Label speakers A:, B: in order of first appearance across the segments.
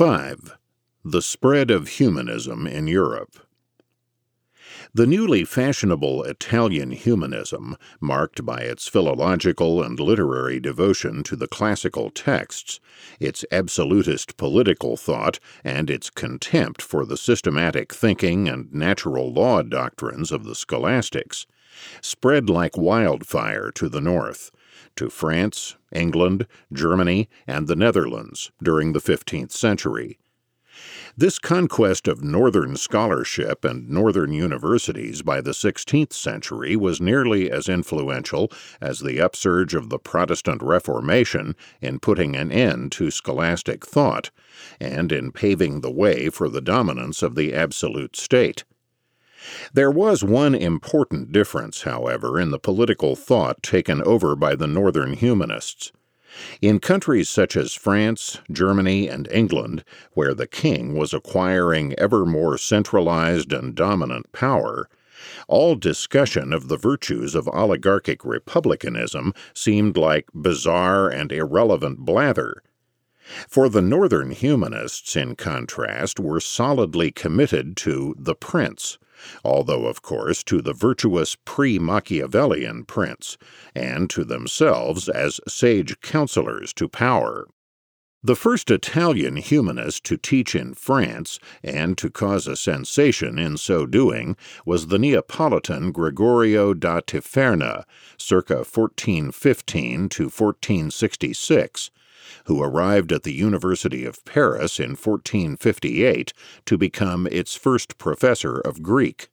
A: 5. The Spread of Humanism in Europe. The newly fashionable Italian humanism, marked by its philological and literary devotion to the classical texts, its absolutist political thought, and its contempt for the systematic thinking and natural law doctrines of the scholastics, spread like wildfire to the north, to France, England, Germany, and the Netherlands during the 15th century this conquest of Northern scholarship and Northern universities by the 16th century was nearly as influential as the upsurge of the Protestant Reformation in putting an end to scholastic thought and in paving the way for the dominance of the absolute state. There was one important difference, however, in the political thought taken over by the Northern humanists. In countries such as France, Germany, and England, where the king was acquiring ever more centralized and dominant power, all discussion of the virtues of oligarchic republicanism seemed like bizarre and irrelevant blather. For the Northern humanists, in contrast, were solidly committed to the prince although, of course, to the virtuous pre Machiavellian prince, and to themselves as sage counselors to power. The first Italian humanist to teach in France, and to cause a sensation in so doing, was the Neapolitan Gregorio da Tiferna, circa 1415 to 1466, who arrived at the University of Paris in 1458 to become its first professor of Greek.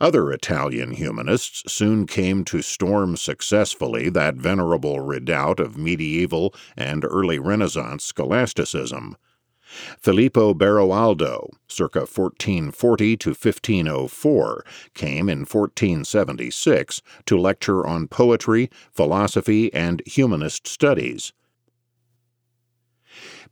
A: Other Italian humanists soon came to storm successfully that venerable redoubt of medieval and early Renaissance scholasticism. Filippo Beroaldo, circa 1440 to 1504, came in 1476 to lecture on poetry, philosophy, and humanist studies.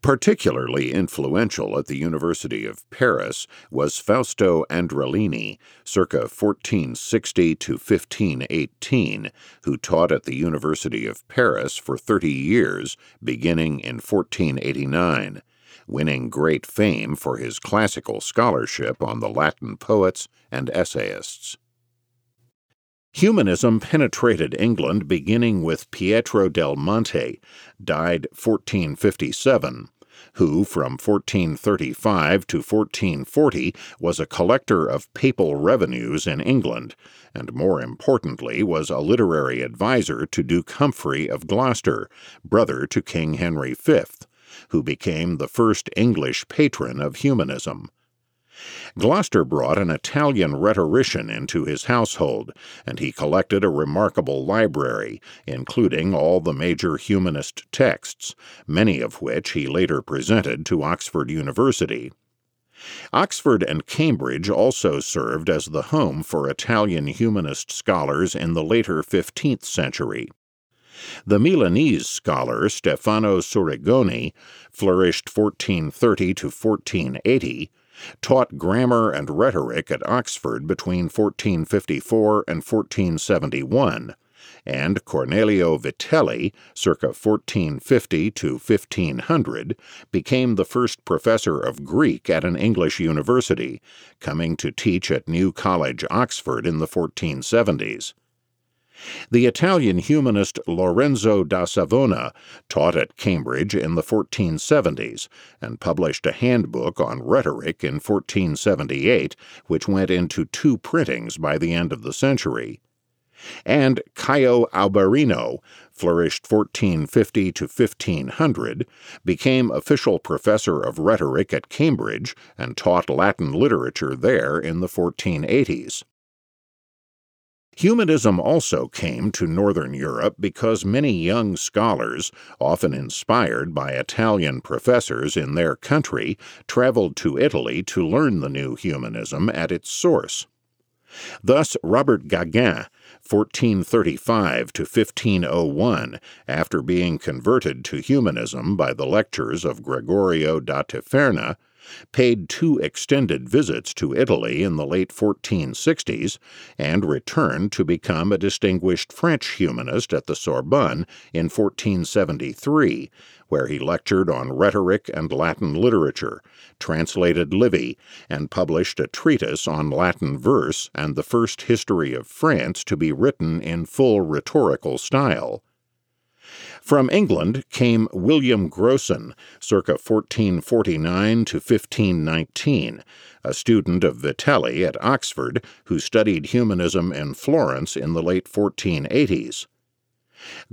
A: Particularly influential at the University of Paris was Fausto Andrelini, circa 1460 to 1518, who taught at the University of Paris for 30 years, beginning in 1489, winning great fame for his classical scholarship on the Latin poets and essayists. Humanism penetrated England beginning with Pietro del Monte, died 1457, who from 1435 to 1440 was a collector of papal revenues in England, and more importantly was a literary adviser to Duke Humphrey of Gloucester, brother to King Henry V, who became the first English patron of humanism. Gloucester brought an Italian rhetorician into his household, and he collected a remarkable library, including all the major humanist texts, many of which he later presented to Oxford University. Oxford and Cambridge also served as the home for Italian humanist scholars in the later 15th century. The Milanese scholar Stefano Surigoni flourished 1430 to 1480 taught grammar and rhetoric at Oxford between 1454 and 1471, and Cornelio Vitelli, circa 1450 to 1500, became the first professor of Greek at an English university, coming to teach at New College, Oxford in the 1470s. The Italian humanist Lorenzo da Savona taught at Cambridge in the 1470s and published a handbook on rhetoric in 1478, which went into two printings by the end of the century. And Caio Alberino, flourished 1450 to 1500, became official professor of rhetoric at Cambridge and taught Latin literature there in the 1480s. Humanism also came to Northern Europe because many young scholars, often inspired by Italian professors in their country, traveled to Italy to learn the new humanism at its source. Thus, Robert Gaguin, 1435 to 1501, after being converted to humanism by the lectures of Gregorio da Tiferna, paid two extended visits to Italy in the late 1460s, and returned to become a distinguished French humanist at the Sorbonne in 1473, where he lectured on rhetoric and Latin literature, translated Livy, and published a treatise on Latin verse and the first history of France to be written in full rhetorical style. From England came William Grocyn, circa 1449 to 1519, a student of Vitelli at Oxford who studied humanism in Florence in the late 1480s.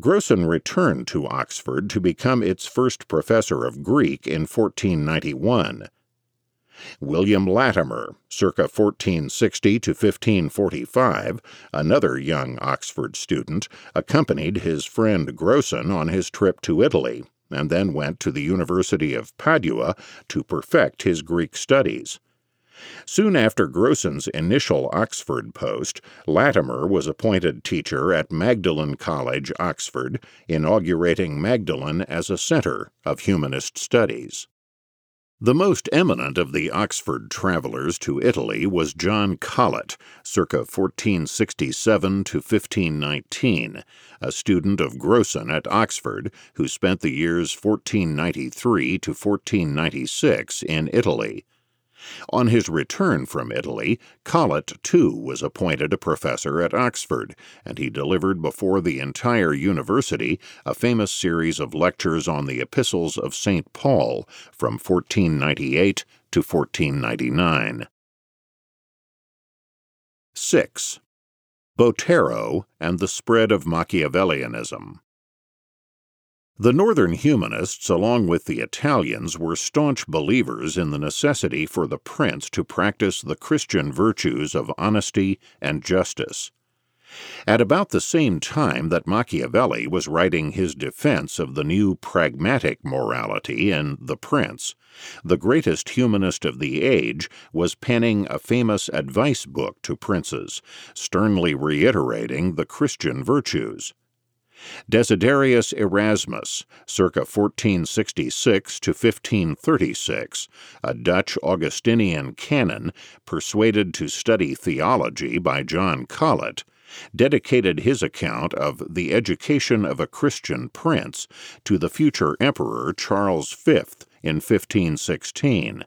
A: Grocyn returned to Oxford to become its first professor of Greek in 1491. William Latimer, circa 1460 to 1545, another young Oxford student, accompanied his friend Grocyn on his trip to Italy, and then went to the University of Padua to perfect his Greek studies. Soon after Grocyn's initial Oxford post, Latimer was appointed teacher at Magdalen College, Oxford, inaugurating Magdalen as a center of humanist studies. The most eminent of the Oxford travelers to Italy was John Colet, circa 1467 to 1519, a student of Grocyn at Oxford who spent the years 1493 to 1496 in Italy. On his return from Italy, Colet, too, was appointed a professor at Oxford, and he delivered before the entire university a famous series of lectures on the epistles of St. Paul from 1498 to 1499. 6. Botero and the Spread of Machiavellianism. The Northern humanists, along with the Italians, were staunch believers in the necessity for the prince to practice the Christian virtues of honesty and justice. At about the same time that Machiavelli was writing his defense of the new pragmatic morality in The Prince, the greatest humanist of the age was penning a famous advice book to princes, sternly reiterating the Christian virtues. Desiderius Erasmus, circa 1466 to 1536, a Dutch Augustinian canon persuaded to study theology by John Colet, dedicated his account of the education of a Christian prince to the future Emperor Charles V in 1516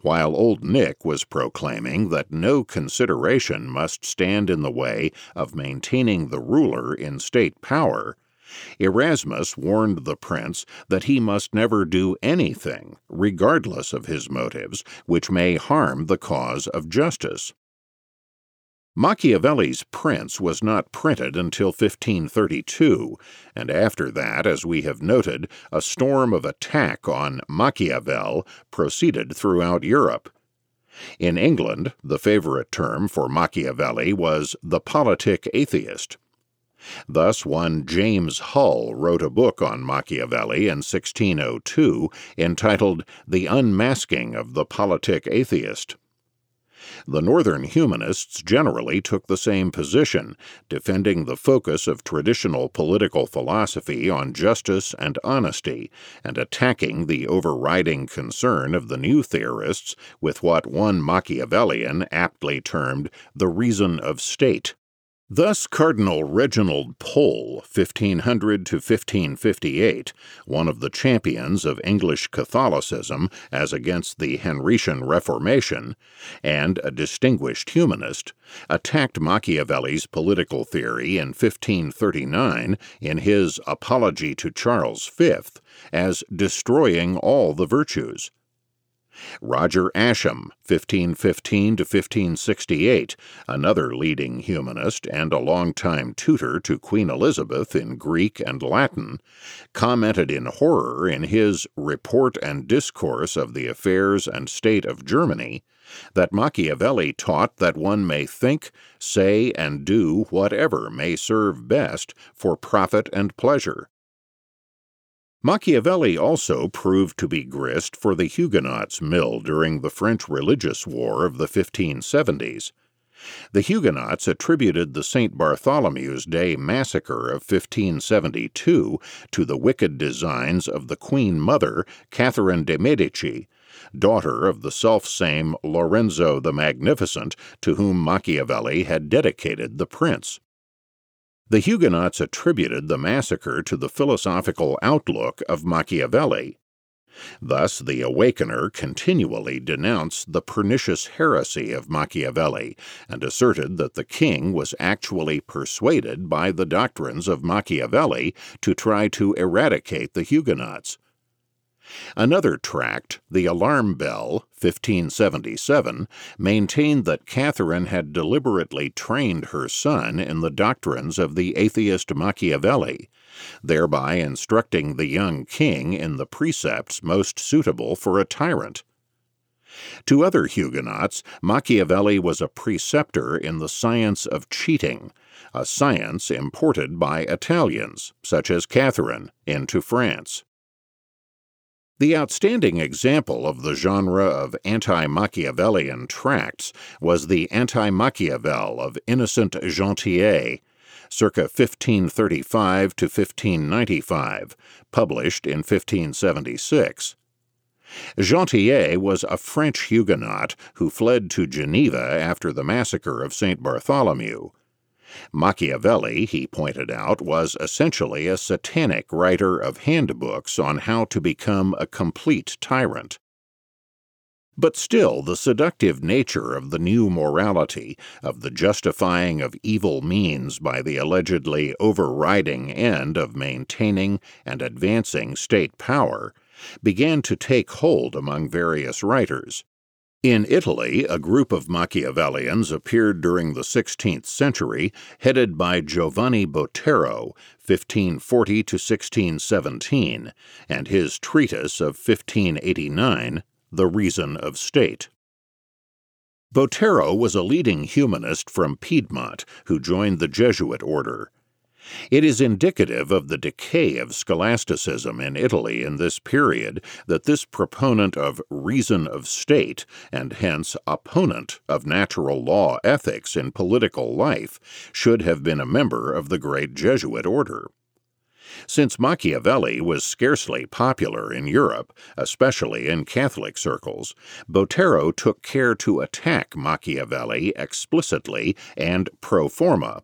A: while Old Nick was proclaiming that no consideration must stand in the way of maintaining the ruler in state power, Erasmus warned the prince that he must never do anything, regardless of his motives, which may harm the cause of justice. Machiavelli's Prince was not printed until 1532, and after that, as we have noted, a storm of attack on Machiavel proceeded throughout Europe. In England, the favorite term for Machiavelli was the politic atheist. Thus, one James Hull wrote a book on Machiavelli in 1602 entitled The Unmasking of the Politic Atheist. The Northern humanists generally took the same position, defending the focus of traditional political philosophy on justice and honesty, and attacking the overriding concern of the new theorists with what one Machiavellian aptly termed the reason of state. Thus, Cardinal Reginald Pole, 1500 to 1558, one of the champions of English Catholicism as against the Henrician Reformation, and a distinguished humanist, attacked Machiavelli's political theory in 1539 in his Apology to Charles V as destroying all the virtues. Roger Ascham, 1515 to 1568, another leading humanist and a longtime tutor to Queen Elizabeth in Greek and Latin, commented in horror in his Report and Discourse of the Affairs and State of Germany that Machiavelli taught that one may think, say, and do whatever may serve best for profit and pleasure Machiavelli also proved to be grist for the Huguenots' mill during the French religious war of the 1570s. The Huguenots attributed the St. Bartholomew's Day massacre of 1572 to the wicked designs of the Queen Mother, Catherine de' Medici, daughter of the self-same Lorenzo the Magnificent, to whom Machiavelli had dedicated the prince. The Huguenots attributed the massacre to the philosophical outlook of Machiavelli. Thus, the Awakener continually denounced the pernicious heresy of Machiavelli and asserted that the king was actually persuaded by the doctrines of Machiavelli to try to eradicate the Huguenots. Another tract, The Alarm Bell, 1577, maintained that Catherine had deliberately trained her son in the doctrines of the atheist Machiavelli, thereby instructing the young king in the precepts most suitable for a tyrant. To other Huguenots, Machiavelli was a preceptor in the science of cheating, a science imported by Italians, such as Catherine, into France. The outstanding example of the genre of anti Machiavellian tracts was the Anti Machiavel of Innocent Gentillet, circa 1535 to 1595, published in 1576. Gentillet was a French Huguenot who fled to Geneva after the massacre of St. Bartholomew. Machiavelli, he pointed out, was essentially a satanic writer of handbooks on how to become a complete tyrant. But still, the seductive nature of the new morality, of the justifying of evil means by the allegedly overriding end of maintaining and advancing state power, began to take hold among various writers. In Italy, a group of Machiavellians appeared during the 16th century, headed by Giovanni Botero, 1540 to 1617, and his treatise of 1589, The Reason of State. Botero was a leading humanist from Piedmont who joined the Jesuit order. It is indicative of the decay of scholasticism in Italy in this period that this proponent of reason of state, and hence opponent of natural law ethics in political life, should have been a member of the great Jesuit order. Since Machiavelli was scarcely popular in Europe, especially in Catholic circles, Botero took care to attack Machiavelli explicitly and pro forma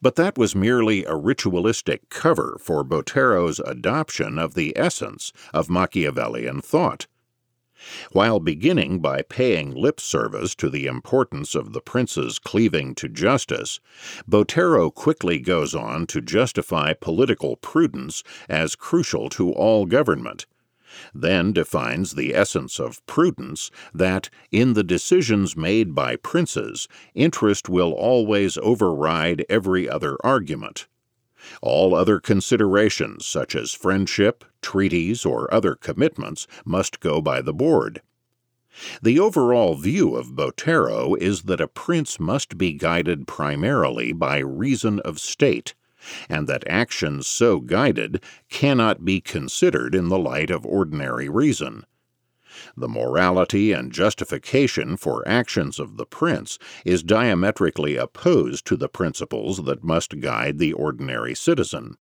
A: but that was merely a ritualistic cover for Botero's adoption of the essence of Machiavellian thought. While beginning by paying lip service to the importance of the prince's cleaving to justice, Botero quickly goes on to justify political prudence as crucial to all government then defines the essence of prudence that, in the decisions made by princes, interest will always override every other argument. All other considerations, such as friendship, treaties, or other commitments, must go by the board. The overall view of Botero is that a prince must be guided primarily by reason of state, and that actions so guided cannot be considered in the light of ordinary reason. The morality and justification for actions of the prince is diametrically opposed to the principles that must guide the ordinary citizen.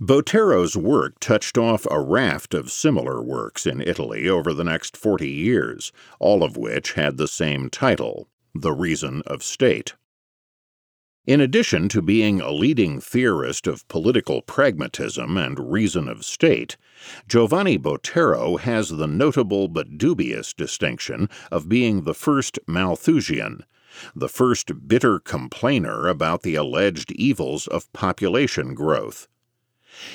A: Botero's work touched off a raft of similar works in Italy over the next forty years, all of which had the same title The Reason of State. In addition to being a leading theorist of political pragmatism and reason of state, Giovanni Botero has the notable but dubious distinction of being the first Malthusian, the first bitter complainer about the alleged evils of population growth.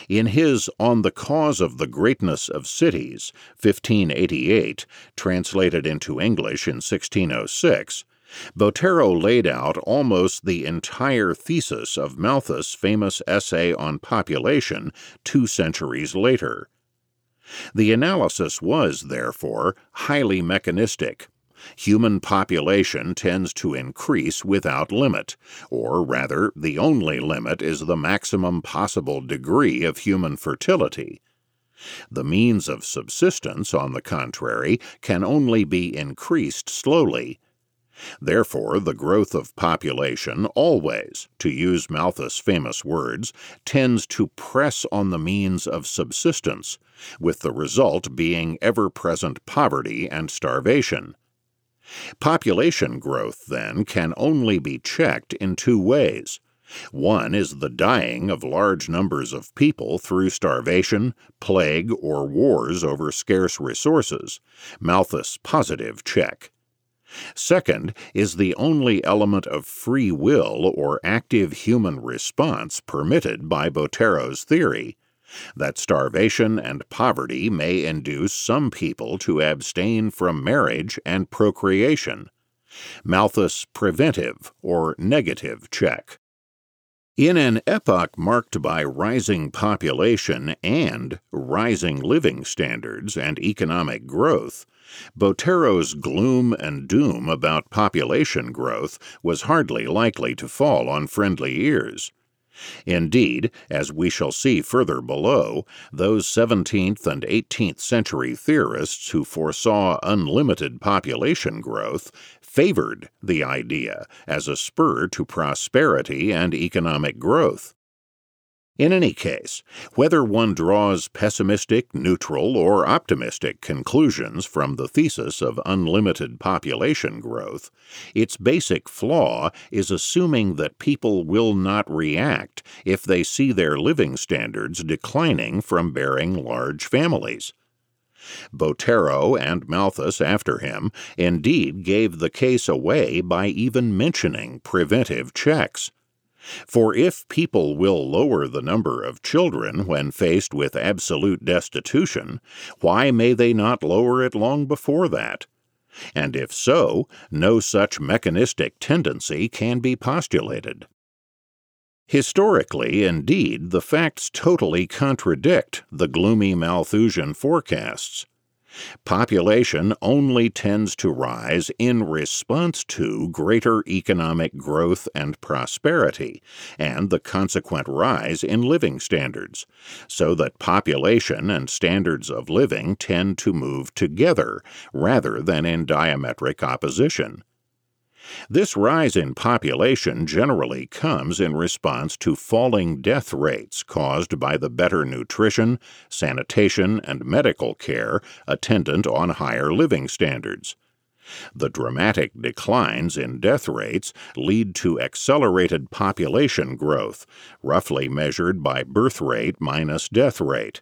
A: In his On the Cause of the Greatness of Cities, 1588, translated into English in 1606, Botero laid out almost the entire thesis of Malthus' famous essay on population two centuries later. The analysis was, therefore, highly mechanistic. Human population tends to increase without limit, or rather, the only limit is the maximum possible degree of human fertility. The means of subsistence, on the contrary, can only be increased slowly Therefore, the growth of population always, to use Malthus' famous words, tends to press on the means of subsistence, with the result being ever present poverty and starvation. Population growth, then, can only be checked in two ways. One is the dying of large numbers of people through starvation, plague, or wars over scarce resources, Malthus' positive check. Second is the only element of free will or active human response permitted by Botero's theory that starvation and poverty may induce some people to abstain from marriage and procreation. Malthus' preventive or negative check. In an epoch marked by rising population and rising living standards and economic growth, Botero's gloom and doom about population growth was hardly likely to fall on friendly ears. Indeed, as we shall see further below, those 17th and 18th century theorists who foresaw unlimited population growth favored the idea as a spur to prosperity and economic growth. In any case, whether one draws pessimistic, neutral, or optimistic conclusions from the thesis of unlimited population growth, its basic flaw is assuming that people will not react if they see their living standards declining from bearing large families. Botero and Malthus after him indeed gave the case away by even mentioning preventive checks. For if people will lower the number of children when faced with absolute destitution, why may they not lower it long before that? And if so, no such mechanistic tendency can be postulated. Historically, indeed, the facts totally contradict the gloomy Malthusian forecasts. Population only tends to rise in response to greater economic growth and prosperity, and the consequent rise in living standards, so that population and standards of living tend to move together rather than in diametric opposition. This rise in population generally comes in response to falling death rates caused by the better nutrition, sanitation, and medical care attendant on higher living standards. The dramatic declines in death rates lead to accelerated population growth, roughly measured by birth rate minus death rate.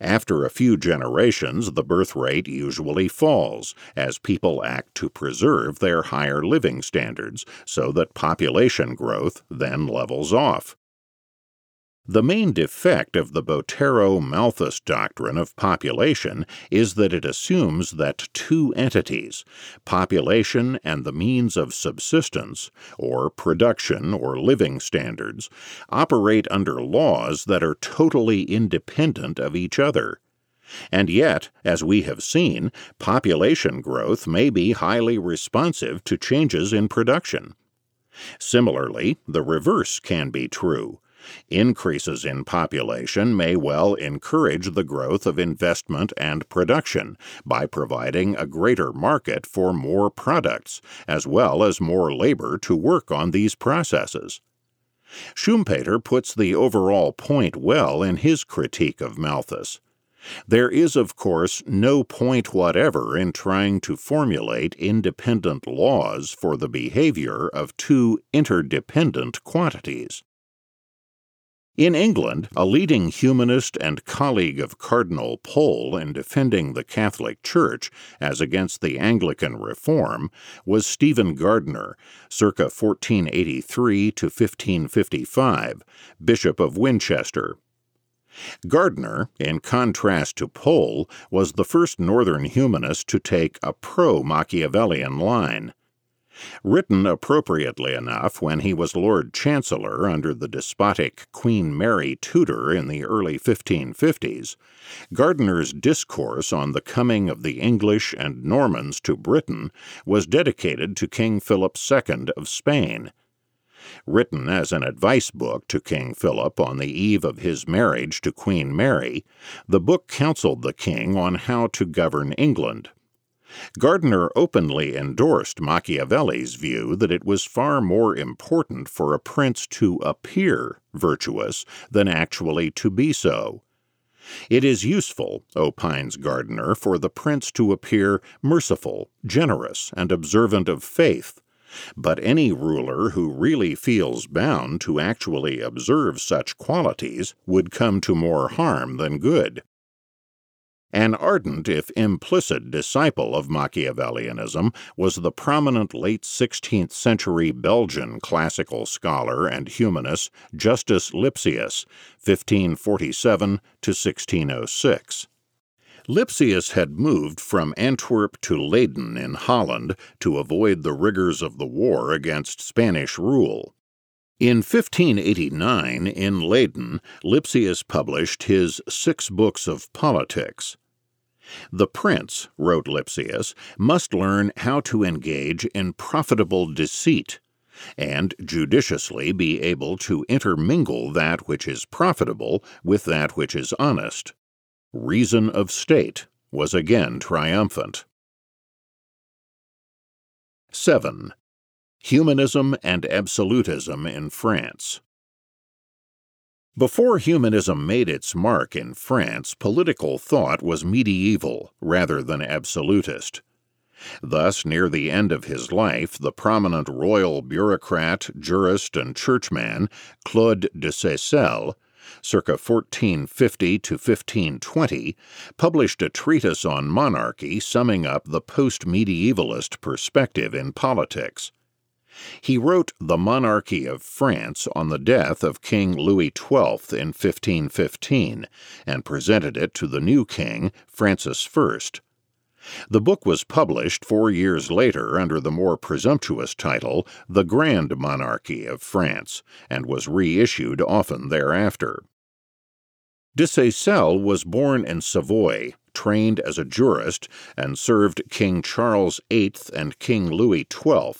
A: After a few generations, the birth rate usually falls as people act to preserve their higher living standards so that population growth then levels off. The main defect of the Botero Malthus doctrine of population is that it assumes that two entities, population and the means of subsistence, or production or living standards, operate under laws that are totally independent of each other. And yet, as we have seen, population growth may be highly responsive to changes in production. Similarly, the reverse can be true Increases in population may well encourage the growth of investment and production by providing a greater market for more products, as well as more labor to work on these processes. Schumpeter puts the overall point well in his critique of Malthus. There is, of course, no point whatever in trying to formulate independent laws for the behavior of two interdependent quantities. In England, a leading humanist and colleague of Cardinal Pole in defending the Catholic Church as against the Anglican reform was Stephen Gardiner, circa 1483 to 1555, Bishop of Winchester. Gardiner, in contrast to Pole, was the first Northern humanist to take a pro Machiavellian line. Written appropriately enough when he was Lord Chancellor under the despotic Queen Mary Tudor in the early 1550s, Gardiner's discourse on the coming of the English and Normans to Britain was dedicated to King Philip II of Spain. Written as an advice book to King Philip on the eve of his marriage to Queen Mary, the book counseled the king on how to govern England. Gardiner openly endorsed Machiavelli's view that it was far more important for a prince to appear virtuous than actually to be so. It is useful, opines Gardiner, for the prince to appear merciful, generous, and observant of faith. But any ruler who really feels bound to actually observe such qualities would come to more harm than good. An ardent, if implicit, disciple of Machiavellianism was the prominent late 16th century Belgian classical scholar and humanist Justus Lipsius, 1547 to 1606. Lipsius had moved from Antwerp to Leyden in Holland to avoid the rigors of the war against Spanish rule. In 1589, in Leyden, Lipsius published his Six Books of Politics. The prince, wrote Lipsius, must learn how to engage in profitable deceit, and judiciously be able to intermingle that which is profitable with that which is honest. Reason of state was again triumphant. 7. Humanism and Absolutism in France. Before humanism made its mark in France, political thought was medieval rather than absolutist. Thus, near the end of his life, the prominent royal bureaucrat, jurist, and churchman Claude de Seyssel, circa 1450 to 1520, published a treatise on monarchy summing up the post medievalist perspective in politics. He wrote The Monarchy of France on the death of King Louis XII in 1515 and presented it to the new king, Francis I. The book was published four years later under the more presumptuous title The Grand Monarchy of France and was reissued often thereafter. De Seyssel was born in Savoy, trained as a jurist, and served King Charles VIII and King Louis XII,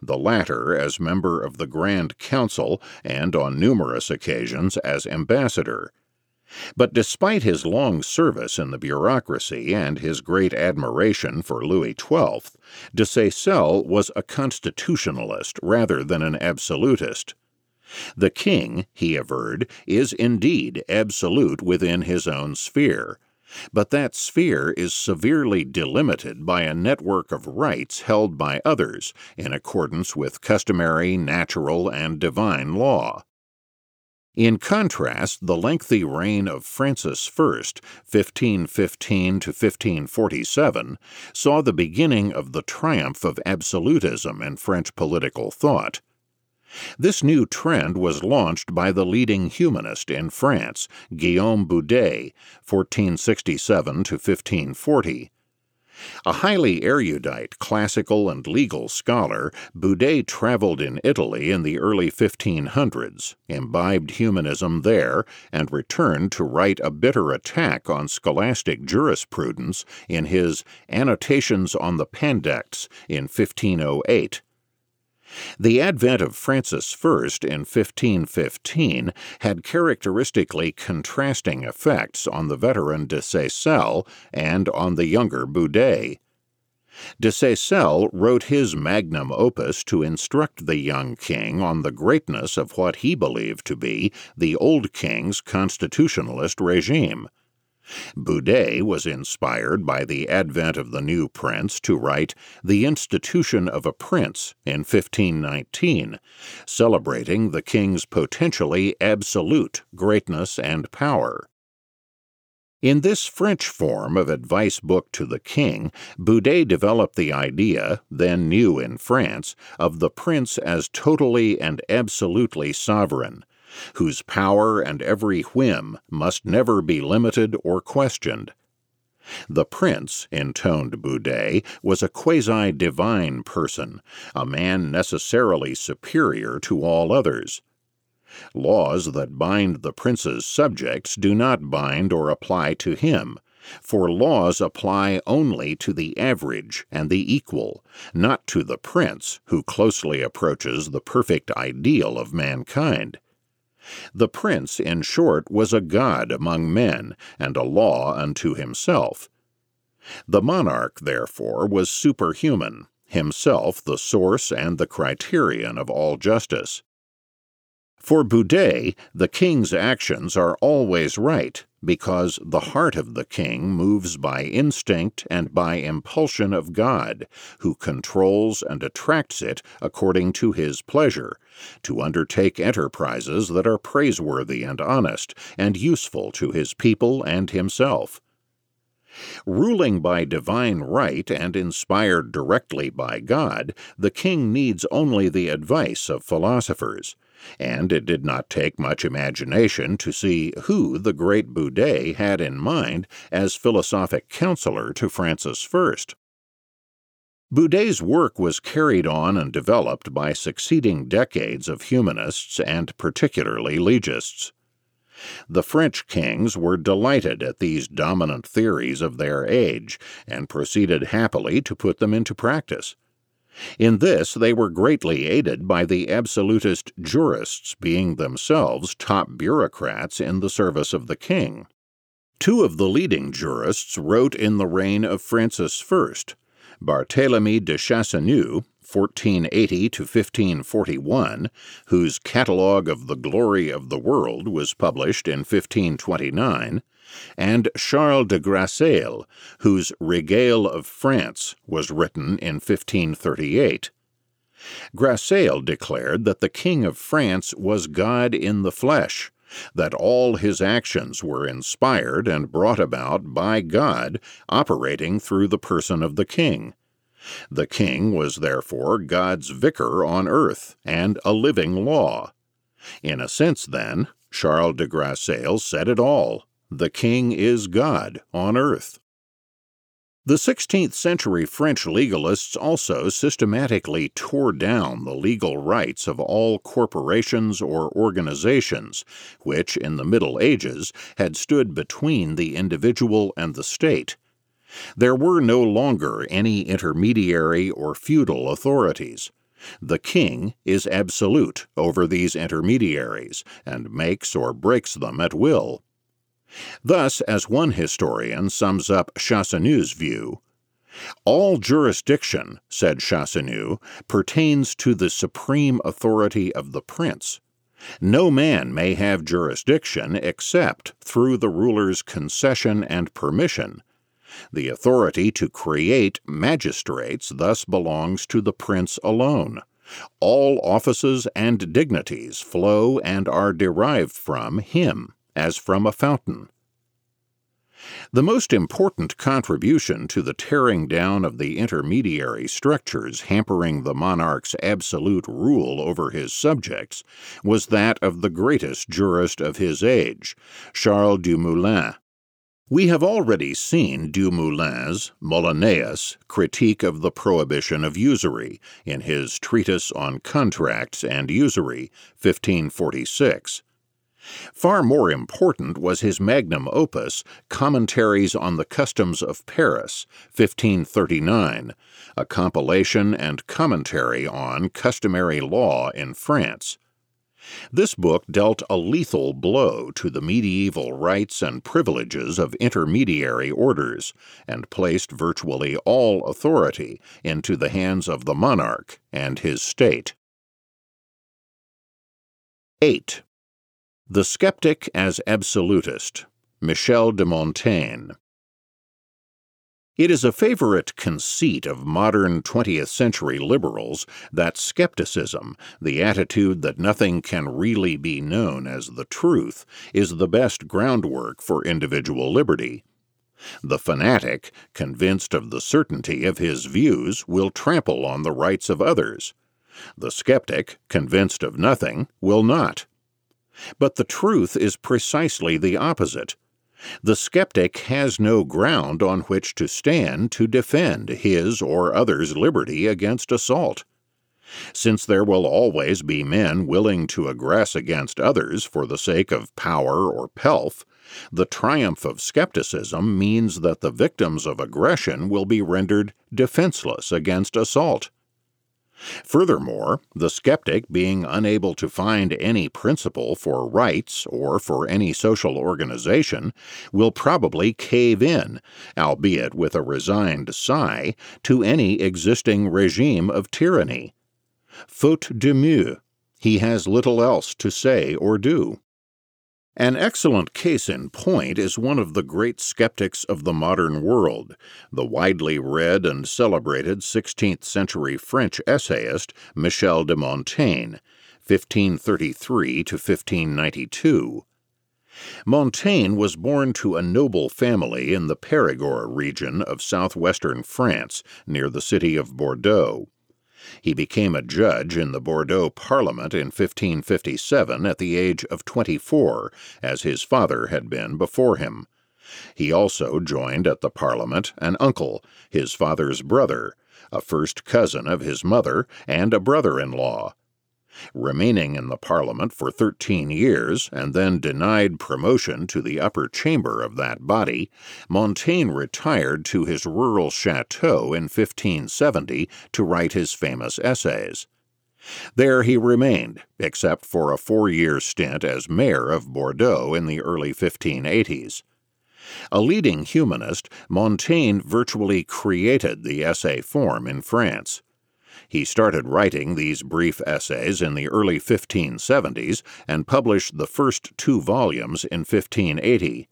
A: the latter as member of the Grand Council and on numerous occasions as ambassador. But despite his long service in the bureaucracy and his great admiration for Louis XII, de Seyssel was a constitutionalist rather than an absolutist. The king, he averred, is indeed absolute within his own sphere, but that sphere is severely delimited by a network of rights held by others in accordance with customary, natural, and divine law. In contrast, the lengthy reign of Francis I, 1515 to 1547, saw the beginning of the triumph of absolutism in French political thought. This new trend was launched by the leading humanist in France, Guillaume Budé, 1467 to 1540. A highly erudite classical and legal scholar, Budé traveled in Italy in the early 1500s, imbibed humanism there, and returned to write a bitter attack on scholastic jurisprudence in his Annotations on the Pandects in 1508. The advent of Francis I in 1515 had characteristically contrasting effects on the veteran de Seyssel and on the younger Budé. De Seyssel wrote his magnum opus to instruct the young king on the greatness of what he believed to be the old king's constitutionalist regime. Budé was inspired by the advent of the new prince to write The Institution of a Prince in 1519, celebrating the king's potentially absolute greatness and power. In this French form of advice book to the king, Budé developed the idea, then new in France, of the prince as totally and absolutely sovereign, whose power and every whim must never be limited or questioned. The prince, intoned Budé, was a quasi divine person, a man necessarily superior to all others. Laws that bind the prince's subjects do not bind or apply to him, for laws apply only to the average and the equal, not to the prince who closely approaches the perfect ideal of mankind. The prince, in short, was a god among men, and a law unto himself. The monarch, therefore, was superhuman, himself the source and the criterion of all justice. For Budé, the king's actions are always right because the heart of the king moves by instinct and by impulsion of God, who controls and attracts it according to his pleasure, to undertake enterprises that are praiseworthy and honest and useful to his people and himself. Ruling by divine right and inspired directly by God, the king needs only the advice of philosophers and it did not take much imagination to see who the great Budé had in mind as philosophic counselor to Francis I. Budé's work was carried on and developed by succeeding decades of humanists and particularly legists. The French kings were delighted at these dominant theories of their age and proceeded happily to put them into practice. In this, they were greatly aided by the absolutist jurists being themselves top bureaucrats in the service of the king. Two of the leading jurists wrote in the reign of Francis I Barthélemy de Chasseneuz, 1480 to 1541, whose Catalogue of the Glory of the World was published in 1529, and Charles de Grassaille, whose Regale of France was written in 1538. Grassaille declared that the King of France was God in the flesh, that all his actions were inspired and brought about by God operating through the person of the king. The king was therefore God's vicar on earth and a living law. In a sense, then, Charles de Grassaille said it all. The King is God on earth. The 16th century French legalists also systematically tore down the legal rights of all corporations or organizations, which in the Middle Ages had stood between the individual and the state. There were no longer any intermediary or feudal authorities. The king is absolute over these intermediaries and makes or breaks them at will. Thus, as one historian sums up Chasseneuz's view, all jurisdiction, said Chasseneuz, pertains to the supreme authority of the prince. No man may have jurisdiction except through the ruler's concession and permission. The authority to create magistrates thus belongs to the prince alone. All offices and dignities flow and are derived from him as from a fountain. The most important contribution to the tearing down of the intermediary structures hampering the monarch's absolute rule over his subjects was that of the greatest jurist of his age, Charles Dumoulin. We have already seen Dumoulin's Molinaeus critique of the prohibition of usury in his Treatise on Contracts and Usury, 1546. Far more important was his magnum opus, Commentaries on the Customs of Paris, 1539, a compilation and commentary on customary law in France. This book dealt a lethal blow to the medieval rights and privileges of intermediary orders and placed virtually all authority into the hands of the monarch and his state. 8. The Skeptic as Absolutist, Michel de Montaigne. It is a favorite conceit of modern 20th century liberals that skepticism, the attitude that nothing can really be known as the truth, is the best groundwork for individual liberty. The fanatic, convinced of the certainty of his views, will trample on the rights of others. The skeptic, convinced of nothing, will not. But the truth is precisely the opposite. The skeptic has no ground on which to stand to defend his or others' liberty against assault. Since there will always be men willing to aggress against others for the sake of power or pelf, the triumph of skepticism means that the victims of aggression will be rendered defenseless against assault. Furthermore, the skeptic, being unable to find any principle for rights or for any social organization, will probably cave in, albeit with a resigned sigh, to any existing regime of tyranny. Faute de mieux, he has little else to say or do. An excellent case in point is one of the great skeptics of the modern world, the widely read and celebrated 16th century French essayist Michel de Montaigne, 1533 to 1592. Montaigne was born to a noble family in the Perigord region of southwestern France, near the city of Bordeaux. He became a judge in the Bordeaux Parliament in 1557 at the age of 24, as his father had been before him. He also joined at the Parliament an uncle, his father's brother, a first cousin of his mother, and a brother in law remaining in the Parliament for thirteen years and then denied promotion to the upper chamber of that body, Montaigne retired to his rural chateau in 1570 to write his famous essays. There he remained, except for a four year stint as mayor of Bordeaux in the early 1580s. A leading humanist, Montaigne virtually created the essay form in France. He started writing these brief essays in the early 1570s and published the first two volumes in 1580.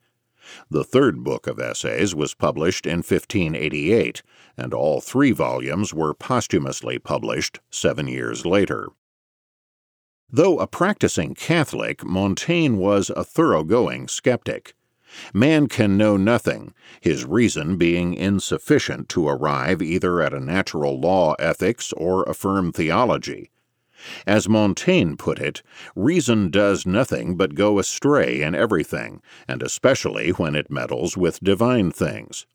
A: The third book of essays was published in 1588, and all three volumes were posthumously published seven years later. Though a practicing Catholic, Montaigne was a thoroughgoing skeptic. Man can know nothing, his reason being insufficient to arrive either at a natural law ethics or a firm theology. As Montaigne put it, reason does nothing but go astray in everything, and especially when it meddles with divine things.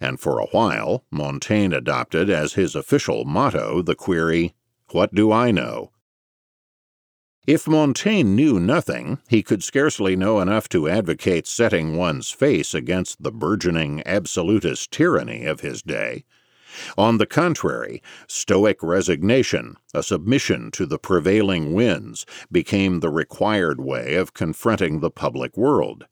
A: And for a while, Montaigne adopted as his official motto the query, What do I know? If Montaigne knew nothing, he could scarcely know enough to advocate setting one's face against the burgeoning absolutist tyranny of his day. On the contrary, stoic resignation, a submission to the prevailing winds, became the required way of confronting the public world.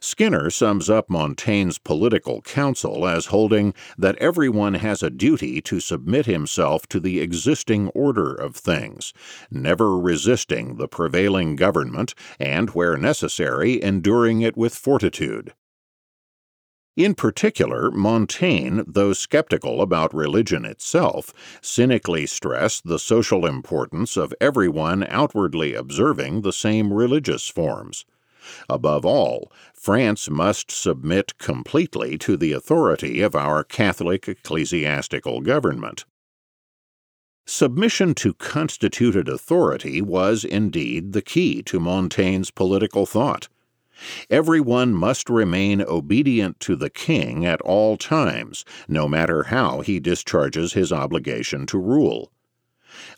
A: Skinner sums up Montaigne's political counsel as holding that everyone has a duty to submit himself to the existing order of things, never resisting the prevailing government, and, where necessary, enduring it with fortitude. In particular, Montaigne, though skeptical about religion itself, cynically stressed the social importance of everyone outwardly observing the same religious forms. Above all, France must submit completely to the authority of our Catholic ecclesiastical government. Submission to constituted authority was indeed the key to Montaigne's political thought. Everyone must remain obedient to the king at all times, no matter how he discharges his obligation to rule.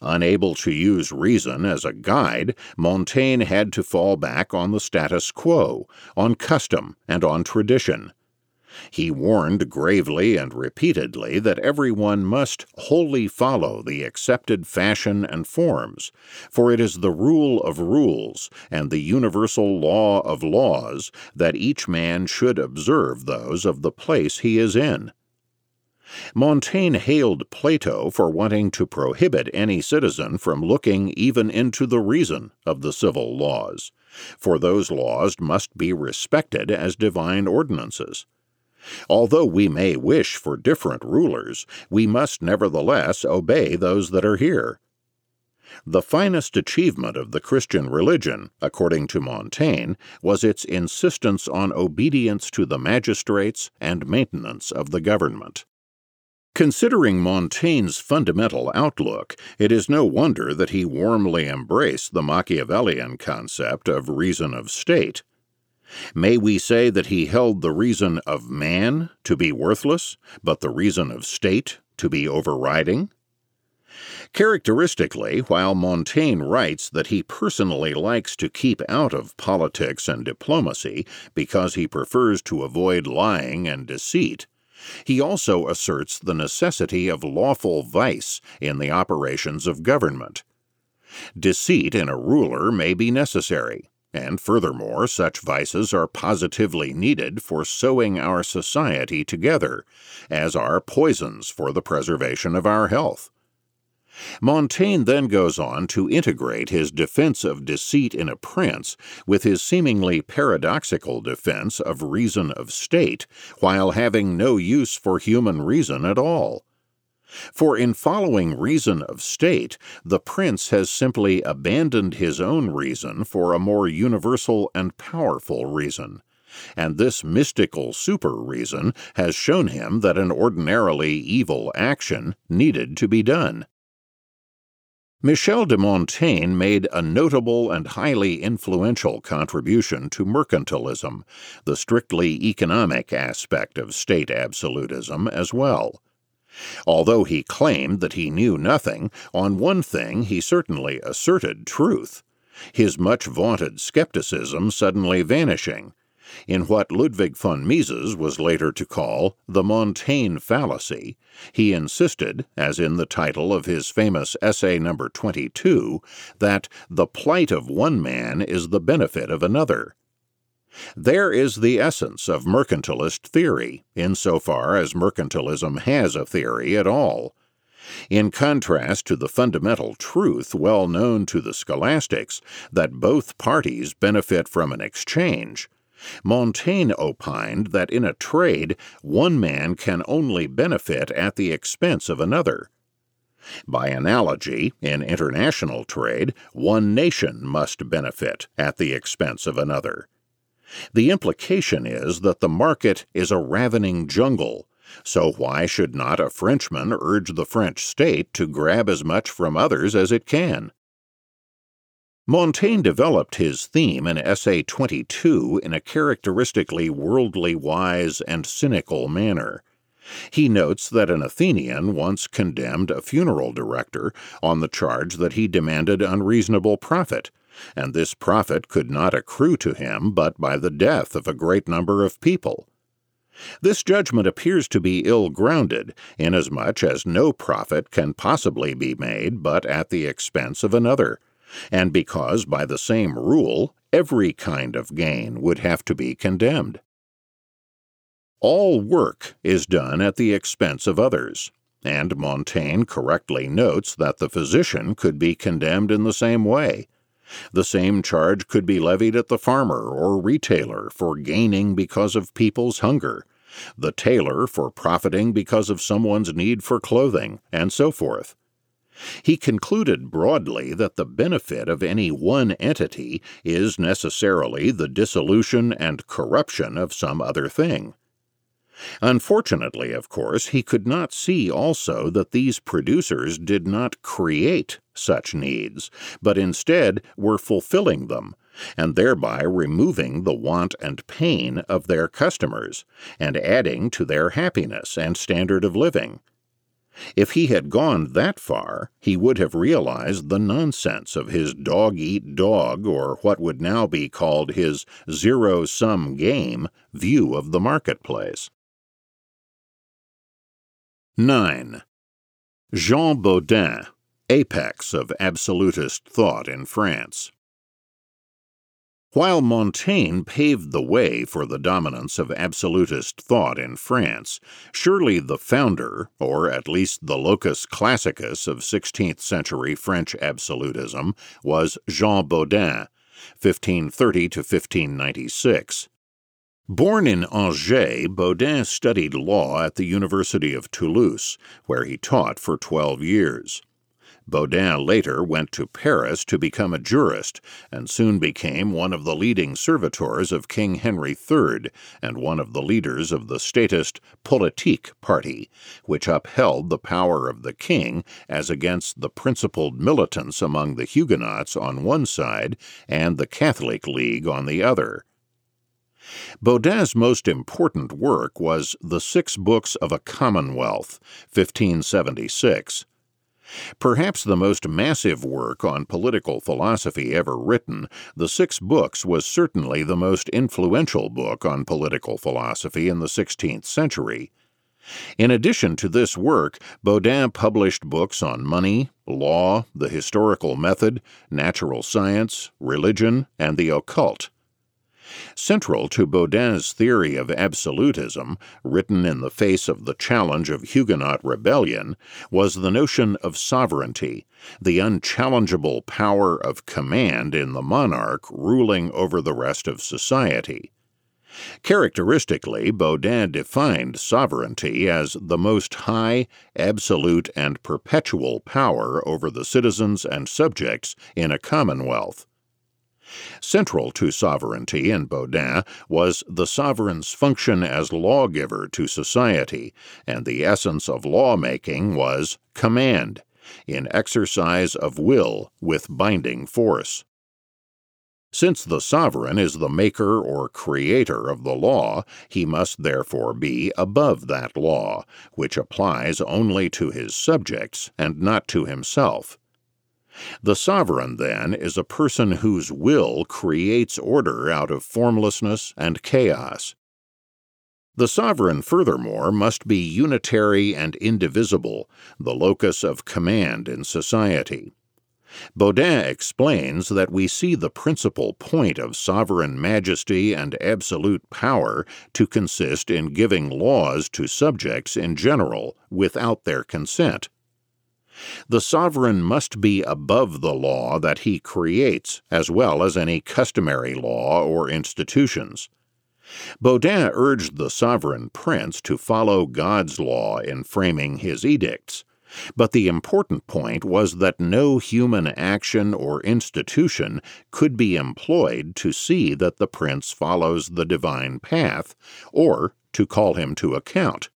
A: Unable to use reason as a guide, Montaigne had to fall back on the status quo, on custom, and on tradition. He warned gravely and repeatedly that everyone must wholly follow the accepted fashion and forms, for it is the rule of rules and the universal law of laws that each man should observe those of the place he is in. Montaigne hailed Plato for wanting to prohibit any citizen from looking even into the reason of the civil laws, for those laws must be respected as divine ordinances. Although we may wish for different rulers, we must nevertheless obey those that are here. The finest achievement of the Christian religion, according to Montaigne, was its insistence on obedience to the magistrates and maintenance of the government. Considering Montaigne's fundamental outlook, it is no wonder that he warmly embraced the Machiavellian concept of reason of state. May we say that he held the reason of man to be worthless, but the reason of state to be overriding? Characteristically, while Montaigne writes that he personally likes to keep out of politics and diplomacy because he prefers to avoid lying and deceit, He also asserts the necessity of lawful vice in the operations of government. Deceit in a ruler may be necessary, and furthermore, such vices are positively needed for sewing our society together, as are poisons for the preservation of our health. Montaigne then goes on to integrate his defense of deceit in a prince with his seemingly paradoxical defense of reason of state, while having no use for human reason at all. For in following reason of state, the prince has simply abandoned his own reason for a more universal and powerful reason. And this mystical super reason has shown him that an ordinarily evil action needed to be done. Michel de Montaigne made a notable and highly influential contribution to mercantilism, the strictly economic aspect of state absolutism, as well. Although he claimed that he knew nothing, on one thing he certainly asserted truth his much vaunted skepticism suddenly vanishing, in what Ludwig von Mises was later to call the Montaigne fallacy, he insisted, as in the title of his famous essay number 22, that the plight of one man is the benefit of another. There is the essence of mercantilist theory, insofar as mercantilism has a theory at all. In contrast to the fundamental truth well known to the scholastics that both parties benefit from an exchange, Montaigne opined that in a trade one man can only benefit at the expense of another. By analogy, in international trade, one nation must benefit at the expense of another. The implication is that the market is a ravening jungle, so why should not a Frenchman urge the French state to grab as much from others as it can? Montaigne developed his theme in Essay 22 in a characteristically worldly wise and cynical manner. He notes that an Athenian once condemned a funeral director on the charge that he demanded unreasonable profit, and this profit could not accrue to him but by the death of a great number of people. This judgment appears to be ill grounded, inasmuch as no profit can possibly be made but at the expense of another, and because, by the same rule, every kind of gain would have to be condemned. All work is done at the expense of others, and Montaigne correctly notes that the physician could be condemned in the same way. The same charge could be levied at the farmer or retailer for gaining because of people's hunger, the tailor for profiting because of someone's need for clothing, and so forth. He concluded broadly that the benefit of any one entity is necessarily the dissolution and corruption of some other thing. Unfortunately, of course, he could not see also that these producers did not create such needs, but instead were fulfilling them, and thereby removing the want and pain of their customers, and adding to their happiness and standard of living. If he had gone that far, he would have realized the nonsense of his dog eat dog, or what would now be called his zero sum game, view of the marketplace. 9. Jean Bodin, apex of absolutist thought in France. While Montaigne paved the way for the dominance of absolutist thought in France, surely the founder, or at least the locus classicus of 16th century French absolutism, was Jean Bodin, 1530 to 1596. Born in Angers, Bodin studied law at the University of Toulouse, where he taught for 12 years. Bodin later went to Paris to become a jurist and soon became one of the leading servitors of King Henry III and one of the leaders of the statist Politique party, which upheld the power of the king as against the principled militants among the Huguenots on one side and the Catholic League on the other. Bodin's most important work was The Six Books of a Commonwealth, 1576 Perhaps the most massive work on political philosophy ever written, The Six Books was certainly the most influential book on political philosophy in the 16th century. In addition to this work, Bodin published books on money, law, the historical method, natural science, religion, and the occult. Central to Bodin's theory of absolutism, written in the face of the challenge of Huguenot rebellion, was the notion of sovereignty, the unchallengeable power of command in the monarch ruling over the rest of society. Characteristically, Bodin defined sovereignty as the most high, absolute, and perpetual power over the citizens and subjects in a commonwealth. Central to sovereignty in Bodin was the sovereign's function as lawgiver to society, and the essence of lawmaking was command, in exercise of will with binding force. Since the sovereign is the maker or creator of the law, he must therefore be above that law, which applies only to his subjects and not to himself. The sovereign, then, is a person whose will creates order out of formlessness and chaos. The sovereign, furthermore, must be unitary and indivisible, the locus of command in society. Bodin explains that we see the principal point of sovereign majesty and absolute power to consist in giving laws to subjects in general without their consent. The sovereign must be above the law that he creates, as well as any customary law or institutions. Bodin urged the sovereign prince to follow God's law in framing his edicts, but the important point was that no human action or institution could be employed to see that the prince follows the divine path, or to call him to account.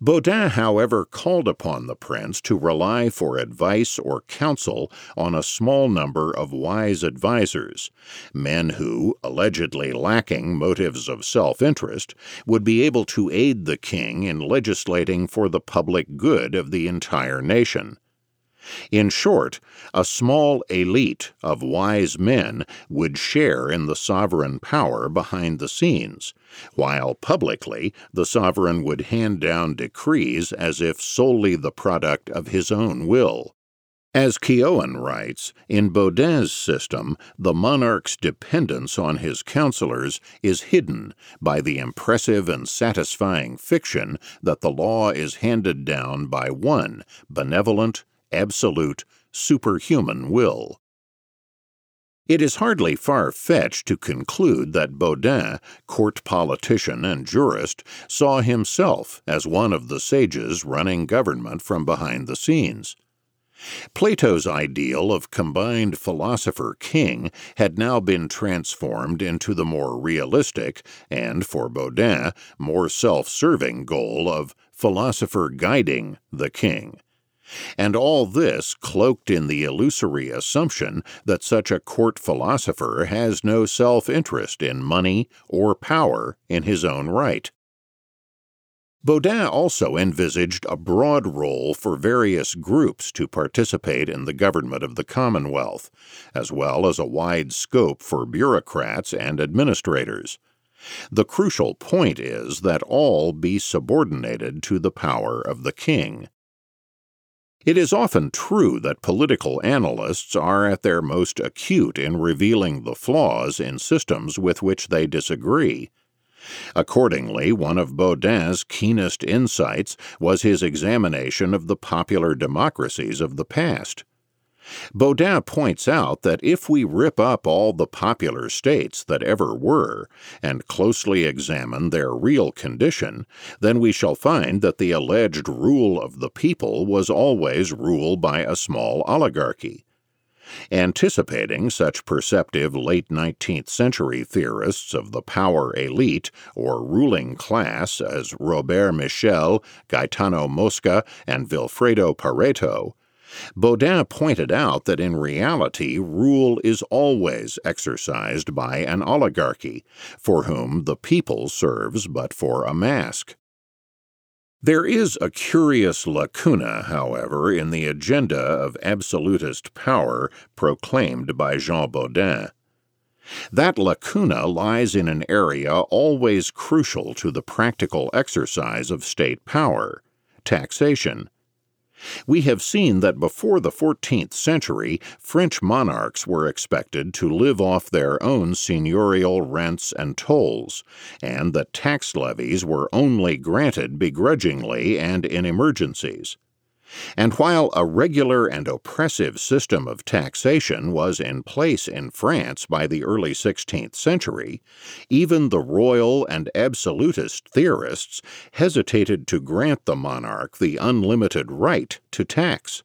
A: Bodin, however, called upon the prince to rely for advice or counsel on a small number of wise advisers, men who, allegedly lacking motives of self interest, would be able to aid the king in legislating for the public good of the entire nation. In short, a small elite of wise men would share in the sovereign power behind the scenes, while publicly the sovereign would hand down decrees as if solely the product of his own will. As Keohane writes, in Bodin's system, the monarch's dependence on his counselors is hidden by the impressive and satisfying fiction that the law is handed down by one benevolent absolute, superhuman will. It is hardly far fetched to conclude that Bodin, court politician and jurist, saw himself as one of the sages running government from behind the scenes. Plato's ideal of combined philosopher king had now been transformed into the more realistic and, for Bodin, more self serving goal of philosopher guiding the king. And all this cloaked in the illusory assumption that such a court philosopher has no self interest in money or power in his own right. Bodin also envisaged a broad role for various groups to participate in the government of the Commonwealth, as well as a wide scope for bureaucrats and administrators. The crucial point is that all be subordinated to the power of the king. It is often true that political analysts are at their most acute in revealing the flaws in systems with which they disagree. Accordingly, one of Bodin's keenest insights was his examination of the popular democracies of the past. Bodin points out that if we rip up all the popular states that ever were and closely examine their real condition, then we shall find that the alleged rule of the people was always rule by a small oligarchy. Anticipating such perceptive late 19th century theorists of the power elite or ruling class as Robert Michel, Gaetano Mosca, and Vilfredo Pareto, Bodin pointed out that in reality, rule is always exercised by an oligarchy, for whom the people serves but for a mask. There is a curious lacuna, however, in the agenda of absolutist power proclaimed by Jean Bodin. That lacuna lies in an area always crucial to the practical exercise of state power taxation. We have seen that before the 14th century, French monarchs were expected to live off their own seigneurial rents and tolls, and that tax levies were only granted begrudgingly and in emergencies. And while a regular and oppressive system of taxation was in place in France by the early 16th century, even the royal and absolutist theorists hesitated to grant the monarch the unlimited right to tax.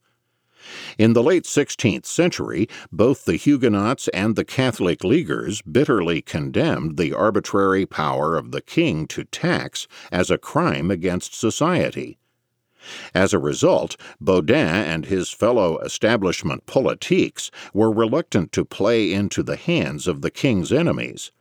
A: In the late 16th century, both the Huguenots and the Catholic Leaguers bitterly condemned the arbitrary power of the king to tax as a crime against society. As a result, Bodin and his fellow establishment politiques were reluctant to play into the hands of the king's enemies.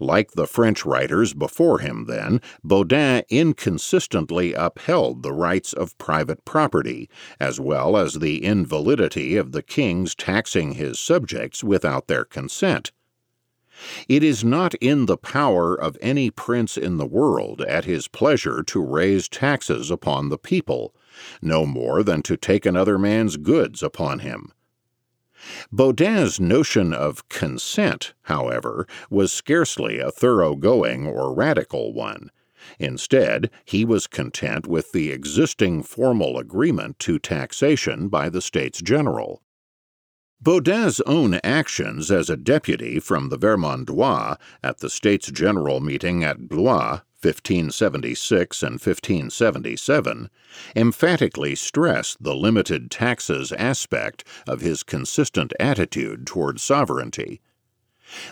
A: Like the French writers before him, then, Bodin inconsistently upheld the rights of private property, as well as the invalidity of the king's taxing his subjects without their consent. It is not in the power of any prince in the world at his pleasure to raise taxes upon the people, no more than to take another man's goods upon him. Bodin's notion of consent, however, was scarcely a thoroughgoing or radical one. Instead, he was content with the existing formal agreement to taxation by the States General. Bodin's own actions as a deputy from the Vermandois at the States General meeting at Blois 1576 and 1577, emphatically stress the limited taxes aspect of his consistent attitude toward sovereignty.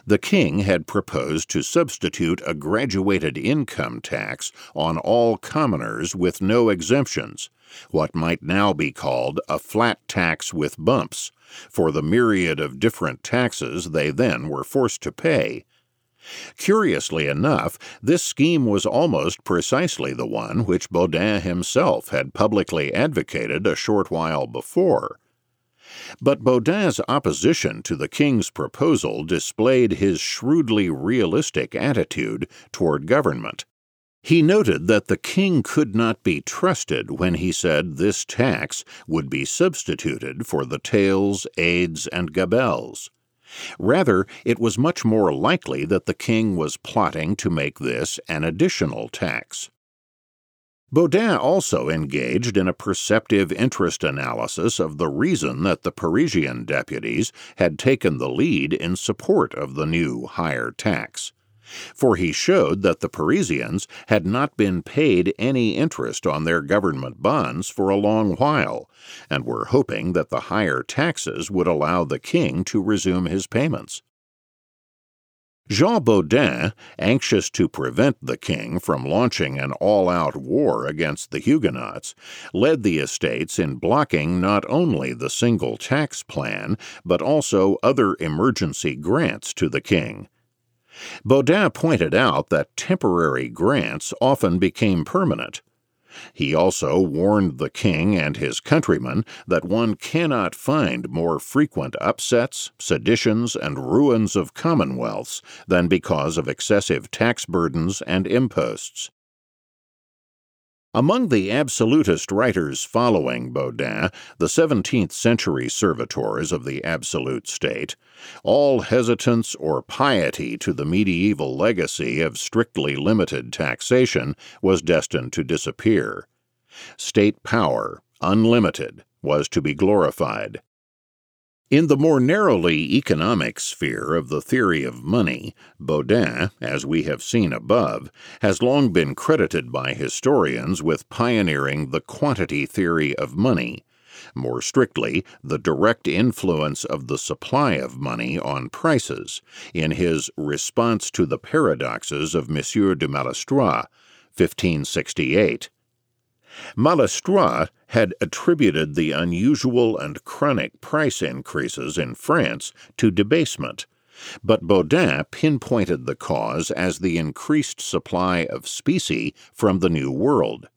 A: The king had proposed to substitute a graduated income tax on all commoners with no exemptions, what might now be called a flat tax with bumps, for the myriad of different taxes they then were forced to pay. Curiously enough, this scheme was almost precisely the one which Bodin himself had publicly advocated a short while before. But Bodin's opposition to the king's proposal displayed his shrewdly realistic attitude toward government. He noted that the king could not be trusted when he said this tax would be substituted for the tails, aides, and gabelles. Rather, it was much more likely that the king was plotting to make this an additional tax. Bodin also engaged in a perceptive interest analysis of the reason that the Parisian deputies had taken the lead in support of the new higher tax for he showed that the Parisians had not been paid any interest on their government bonds for a long while, and were hoping that the higher taxes would allow the king to resume his payments. Jean Bodin, anxious to prevent the king from launching an all out war against the Huguenots, led the estates in blocking not only the single tax plan, but also other emergency grants to the king. Bodin pointed out that temporary grants often became permanent. He also warned the king and his countrymen that one cannot find more frequent upsets, seditions, and ruins of commonwealths than because of excessive tax burdens and imposts. Among the absolutist writers following Bodin, the 17th century servitors of the absolute state, all hesitance or piety to the medieval legacy of strictly limited taxation was destined to disappear. State power, unlimited, was to be glorified. In the more narrowly economic sphere of the theory of money, Bodin, as we have seen above, has long been credited by historians with pioneering the quantity theory of money, more strictly, the direct influence of the supply of money on prices, in his Response to the Paradoxes of Monsieur de Malestroit, 1568. Malestroit had attributed the unusual and chronic price increases in France to debasement, but Bodin pinpointed the cause as the increased supply of specie from the New World.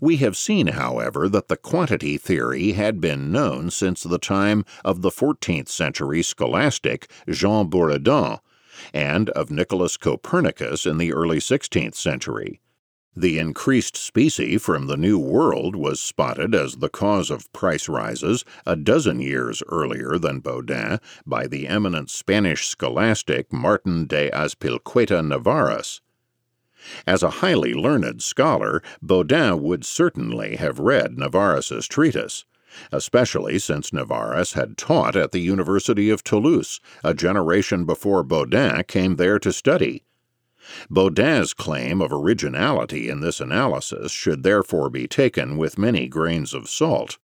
A: We have seen, however, that the quantity theory had been known since the time of the 14th century scholastic Jean Buridan and of Nicholas Copernicus in the early 16th century. The increased specie from the New World was spotted as the cause of price rises a dozen years earlier than Bodin by the eminent Spanish scholastic Martin de Azpilcueta Navarrus. As a highly learned scholar, Bodin would certainly have read Navarrus's treatise, especially since Navarrus had taught at the University of Toulouse a generation before Bodin came there to study. Bodin's claim of originality in this analysis should therefore be taken with many grains of salt.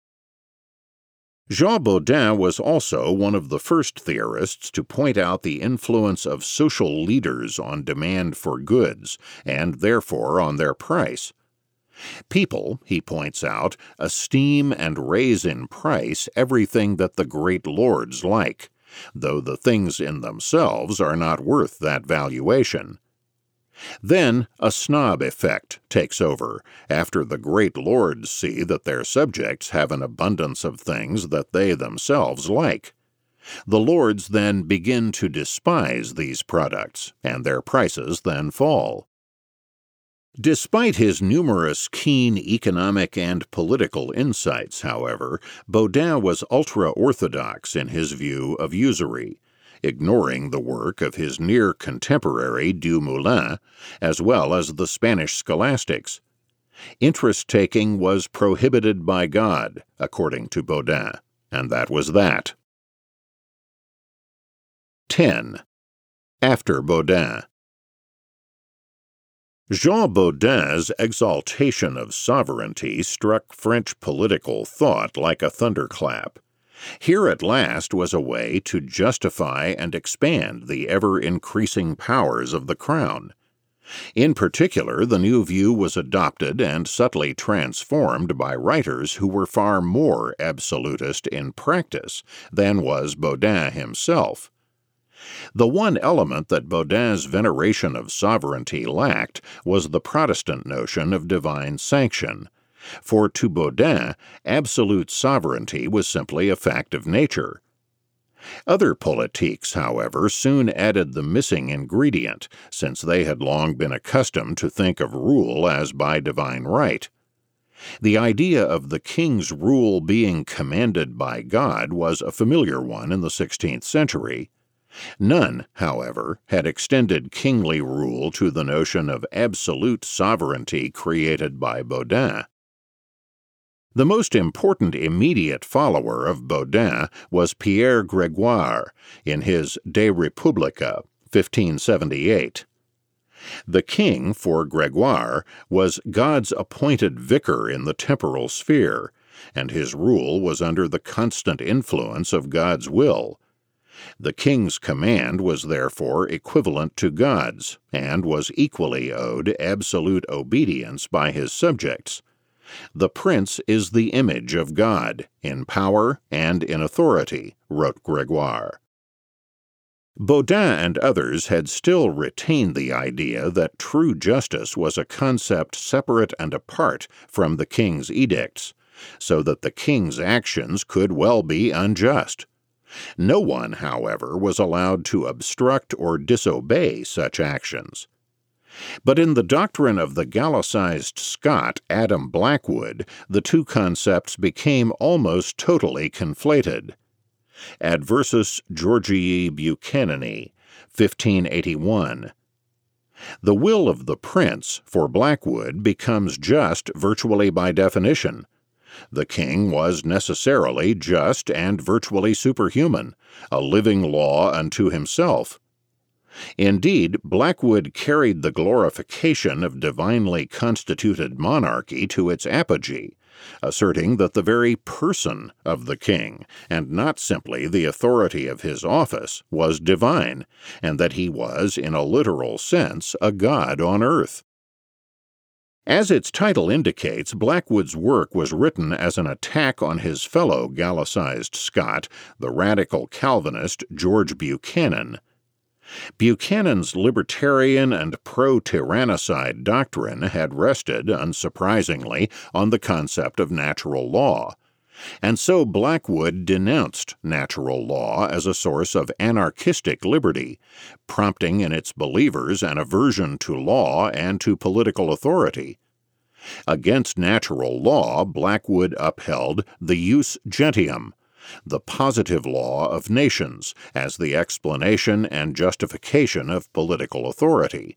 A: Jean Bodin was also one of the first theorists to point out the influence of social leaders on demand for goods, and therefore on their price. People, he points out, esteem and raise in price everything that the great lords like, though the things in themselves are not worth that valuation. Then a snob effect takes over, after the great lords see that their subjects have an abundance of things that they themselves like. The lords then begin to despise these products, and their prices then fall. Despite his numerous keen economic and political insights, however, Bodin was ultra orthodox in his view of usury ignoring the work of his near contemporary Dumoulin, as well as the Spanish scholastics. Interest taking was prohibited by God, according to Bodin, and that was that. 10. After Bodin Jean Bodin's exaltation of sovereignty struck French political thought like a thunderclap. Here at last was a way to justify and expand the ever increasing powers of the Crown. In particular, the new view was adopted and subtly transformed by writers who were far more absolutist in practice than was Bodin himself. The one element that Bodin's veneration of sovereignty lacked was the Protestant notion of divine sanction, for to Bodin, absolute sovereignty was simply a fact of nature. Other politiques, however, soon added the missing ingredient, since they had long been accustomed to think of rule as by divine right. The idea of the king's rule being commanded by God was a familiar one in the 16th century. None, however, had extended kingly rule to the notion of absolute sovereignty created by Bodin. The most important immediate follower of Bodin was Pierre Gregoire in his De Republica, 1578. The king, for Gregoire, was God's appointed vicar in the temporal sphere, and his rule was under the constant influence of God's will. The king's command was therefore equivalent to God's, and was equally owed absolute obedience by his subjects. The prince is the image of God, in power and in authority, wrote Gregoire. Bodin and others had still retained the idea that true justice was a concept separate and apart from the king's edicts, so that the king's actions could well be unjust. No one, however, was allowed to obstruct or disobey such actions. But in the doctrine of the Gallicized Scot Adam Blackwood, the two concepts became almost totally conflated. Adversus Georgii Buchanani, 1581. The will of the prince, for Blackwood, becomes just virtually by definition. The king was necessarily just and virtually superhuman, a living law unto himself. Indeed, Blackwood carried the glorification of divinely constituted monarchy to its apogee, asserting that the very person of the king, and not simply the authority of his office, was divine, and that he was, in a literal sense, a god on earth. As its title indicates, Blackwood's work was written as an attack on his fellow Gallicized Scot, the radical Calvinist George Buchanan, Buchanan's libertarian and pro tyrannicide doctrine had rested, unsurprisingly, on the concept of natural law. And so Blackwood denounced natural law as a source of anarchistic liberty, prompting in its believers an aversion to law and to political authority. Against natural law, Blackwood upheld the jus gentium, the positive law of nations, as the explanation and justification of political authority.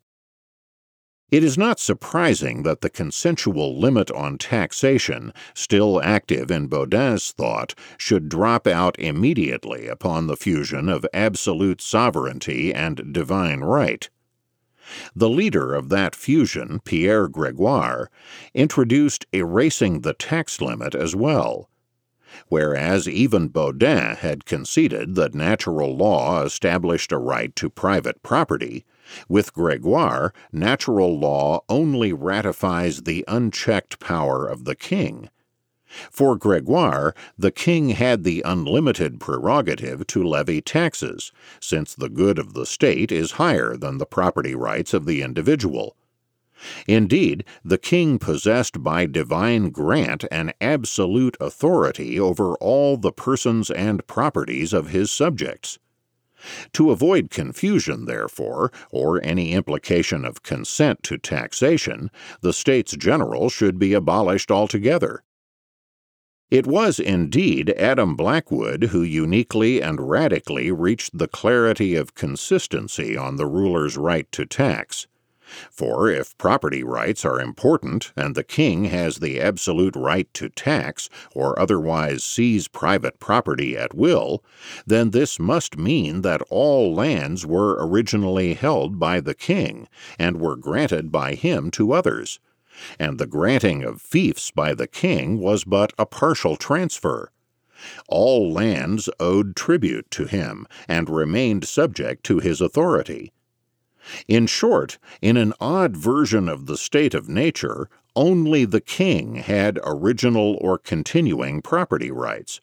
A: It is not surprising that the consensual limit on taxation, still active in Bodin's thought, should drop out immediately upon the fusion of absolute sovereignty and divine right. The leader of that fusion, Pierre Gregoire, introduced erasing the tax limit as well. Whereas even Bodin had conceded that natural law established a right to private property, with Gregoire, natural law only ratifies the unchecked power of the king. For Gregoire, the king had the unlimited prerogative to levy taxes, since the good of the state is higher than the property rights of the individual. Indeed, the king possessed by divine grant an absolute authority over all the persons and properties of his subjects. To avoid confusion, therefore, or any implication of consent to taxation, the States General should be abolished altogether. It was indeed Adam Blackwood who uniquely and radically reached the clarity of consistency on the ruler's right to tax. For if property rights are important and the king has the absolute right to tax or otherwise seize private property at will, then this must mean that all lands were originally held by the king and were granted by him to others. And the granting of fiefs by the king was but a partial transfer. All lands owed tribute to him and remained subject to his authority in short, in an odd version of the state of nature, only the king had original or continuing property rights.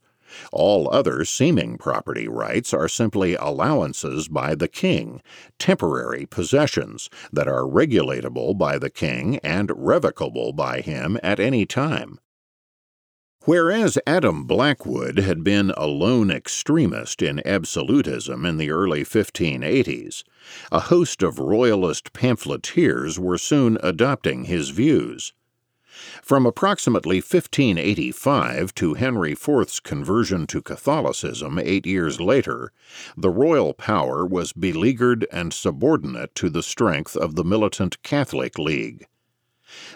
A: All other seeming property rights are simply allowances by the king, temporary possessions that are regulatable by the king and revocable by him at any time. Whereas Adam Blackwood had been a lone extremist in absolutism in the early 1580s, a host of royalist pamphleteers were soon adopting his views. From approximately 1585 to Henry IV's conversion to Catholicism eight years later, the royal power was beleaguered and subordinate to the strength of the militant Catholic League.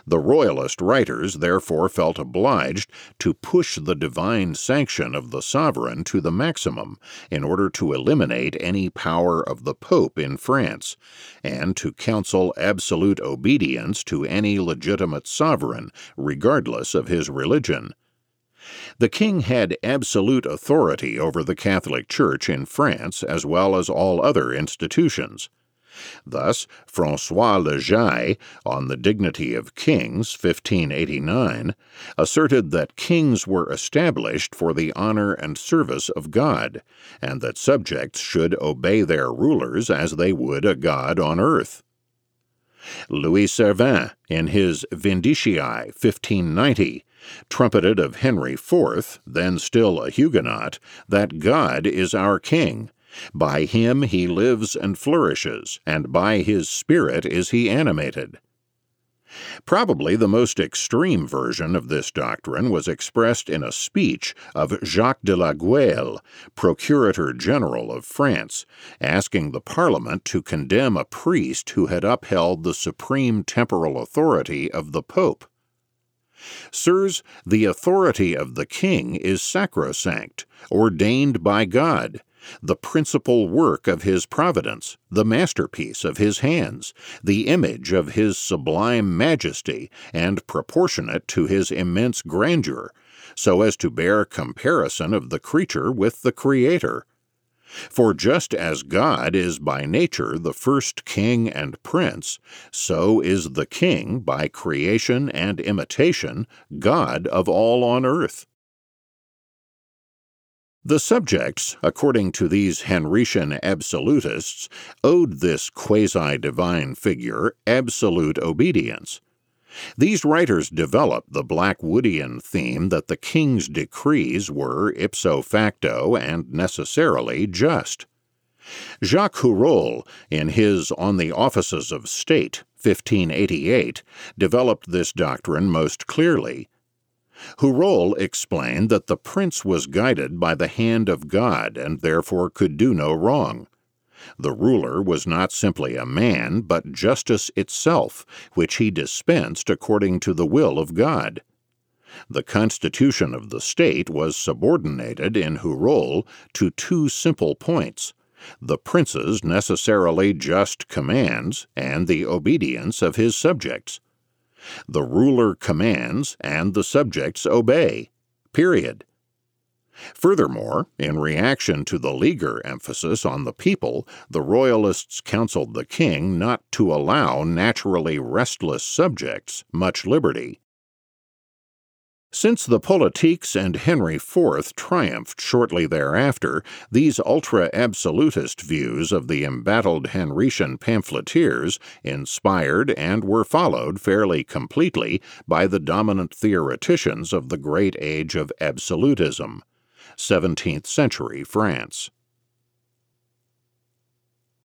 A: The Royalist writers therefore felt obliged to push the divine sanction of the sovereign to the maximum in order to eliminate any power of the Pope in France, and to counsel absolute obedience to any legitimate sovereign, regardless of his religion. The king had absolute authority over the Catholic Church in France as well as all other institutions. Thus, Francois Le Jay, on the dignity of kings, 1589, asserted that kings were established for the honor and service of God, and that subjects should obey their rulers as they would a god on earth. Louis Servin, in his Vindiciae, 1590, trumpeted of Henry IV, then still a Huguenot, that God is our king, by him he lives and flourishes, and by his Spirit is he animated. Probably the most extreme version of this doctrine was expressed in a speech of Jacques de la Guesle, Procurator General of France, asking the Parliament to condemn a priest who had upheld the supreme temporal authority of the Pope. Sirs, the authority of the king is sacrosanct, ordained by God, the principal work of his providence, the masterpiece of his hands, the image of his sublime majesty, and proportionate to his immense grandeur, so as to bear comparison of the creature with the Creator. For just as God is by nature the first king and prince, so is the king by creation and imitation God of all on earth. The subjects, according to these Henrician absolutists, owed this quasi divine figure absolute obedience. These writers developed the Blackwoodian theme that the king's decrees were ipso facto and necessarily just. Jacques Hurault, in his On the Offices of State, 1588, developed this doctrine most clearly. Hurault explained that the prince was guided by the hand of God and therefore could do no wrong. The ruler was not simply a man, but justice itself, which he dispensed according to the will of God. The constitution of the state was subordinated in Hurault to two simple points the prince's necessarily just commands and the obedience of his subjects. The ruler commands and the subjects obey. Period. Furthermore, in reaction to the leaguer emphasis on the people, the Royalists counseled the king not to allow naturally restless subjects much liberty. Since the Politiques and Henry IV triumphed shortly thereafter, these ultra absolutist views of the embattled Henrician pamphleteers inspired and were followed fairly completely by the dominant theoreticians of the great age of absolutism, 17th century France.